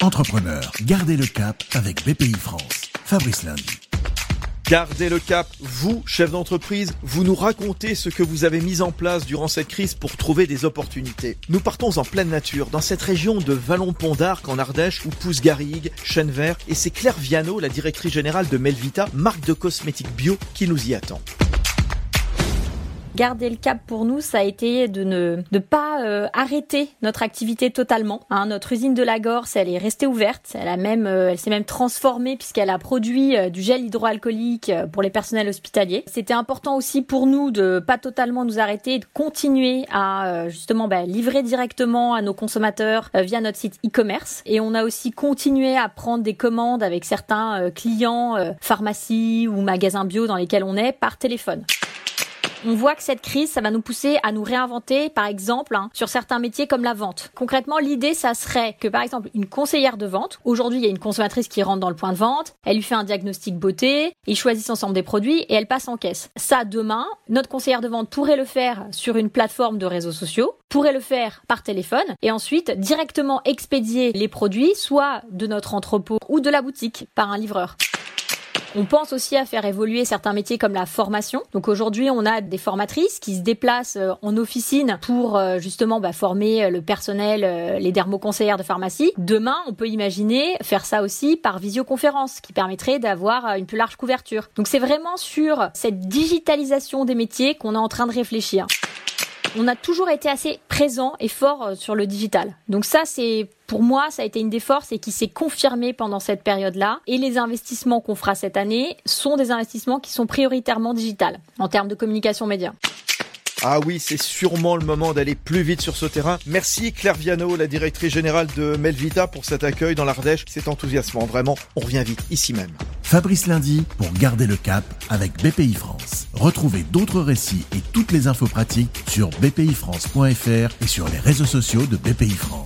Entrepreneur, gardez le cap avec BPI France. Fabrice Lundi. Gardez le cap, vous, chef d'entreprise, vous nous racontez ce que vous avez mis en place durant cette crise pour trouver des opportunités. Nous partons en pleine nature, dans cette région de Vallon-Pont d'Arc en Ardèche, où pousse Garrigue, Chêne Vert, et c'est Claire Viano, la directrice générale de Melvita, marque de cosmétiques bio, qui nous y attend garder le cap pour nous, ça a été de ne de pas euh, arrêter notre activité totalement. Hein, notre usine de la Gorse, elle est restée ouverte. Elle a même, euh, elle s'est même transformée puisqu'elle a produit euh, du gel hydroalcoolique pour les personnels hospitaliers. C'était important aussi pour nous de pas totalement nous arrêter, et de continuer à justement bah, livrer directement à nos consommateurs via notre site e-commerce. Et on a aussi continué à prendre des commandes avec certains clients, pharmacies ou magasins bio dans lesquels on est par téléphone. On voit que cette crise, ça va nous pousser à nous réinventer, par exemple, hein, sur certains métiers comme la vente. Concrètement, l'idée, ça serait que, par exemple, une conseillère de vente, aujourd'hui, il y a une consommatrice qui rentre dans le point de vente, elle lui fait un diagnostic beauté, ils choisissent ensemble des produits et elle passe en caisse. Ça, demain, notre conseillère de vente pourrait le faire sur une plateforme de réseaux sociaux, pourrait le faire par téléphone et ensuite directement expédier les produits, soit de notre entrepôt ou de la boutique par un livreur. On pense aussi à faire évoluer certains métiers comme la formation. Donc aujourd'hui, on a des formatrices qui se déplacent euh, en officine pour euh, justement bah, former euh, le personnel, les dermoconseillères de pharmacie. Demain, on peut imaginer faire ça aussi par visioconférence, qui permettrait d'avoir une plus large couverture. Donc c'est vraiment sur cette digitalisation des métiers qu'on est en train de réfléchir on a toujours été assez présent et fort euh, sur le digital. Donc ça, c'est pour moi, ça a été une des forces et qui s'est confirmée pendant cette période-là. Et les investissements qu'on fera cette année sont des investissements qui sont prioritairement digitales en termes de communication média. Ah oui, c'est sûrement le moment d'aller plus vite sur ce terrain. Merci Claire Viano, la directrice générale de Melvita, pour cet accueil dans l'Ardèche. C'est enthousiasmant, vraiment. On revient vite, ici même. Fabrice Lundi pour garder le cap avec BPI France. Retrouvez d'autres récits et toutes les infos pratiques sur bpifrance.fr et sur les réseaux sociaux de BPI France.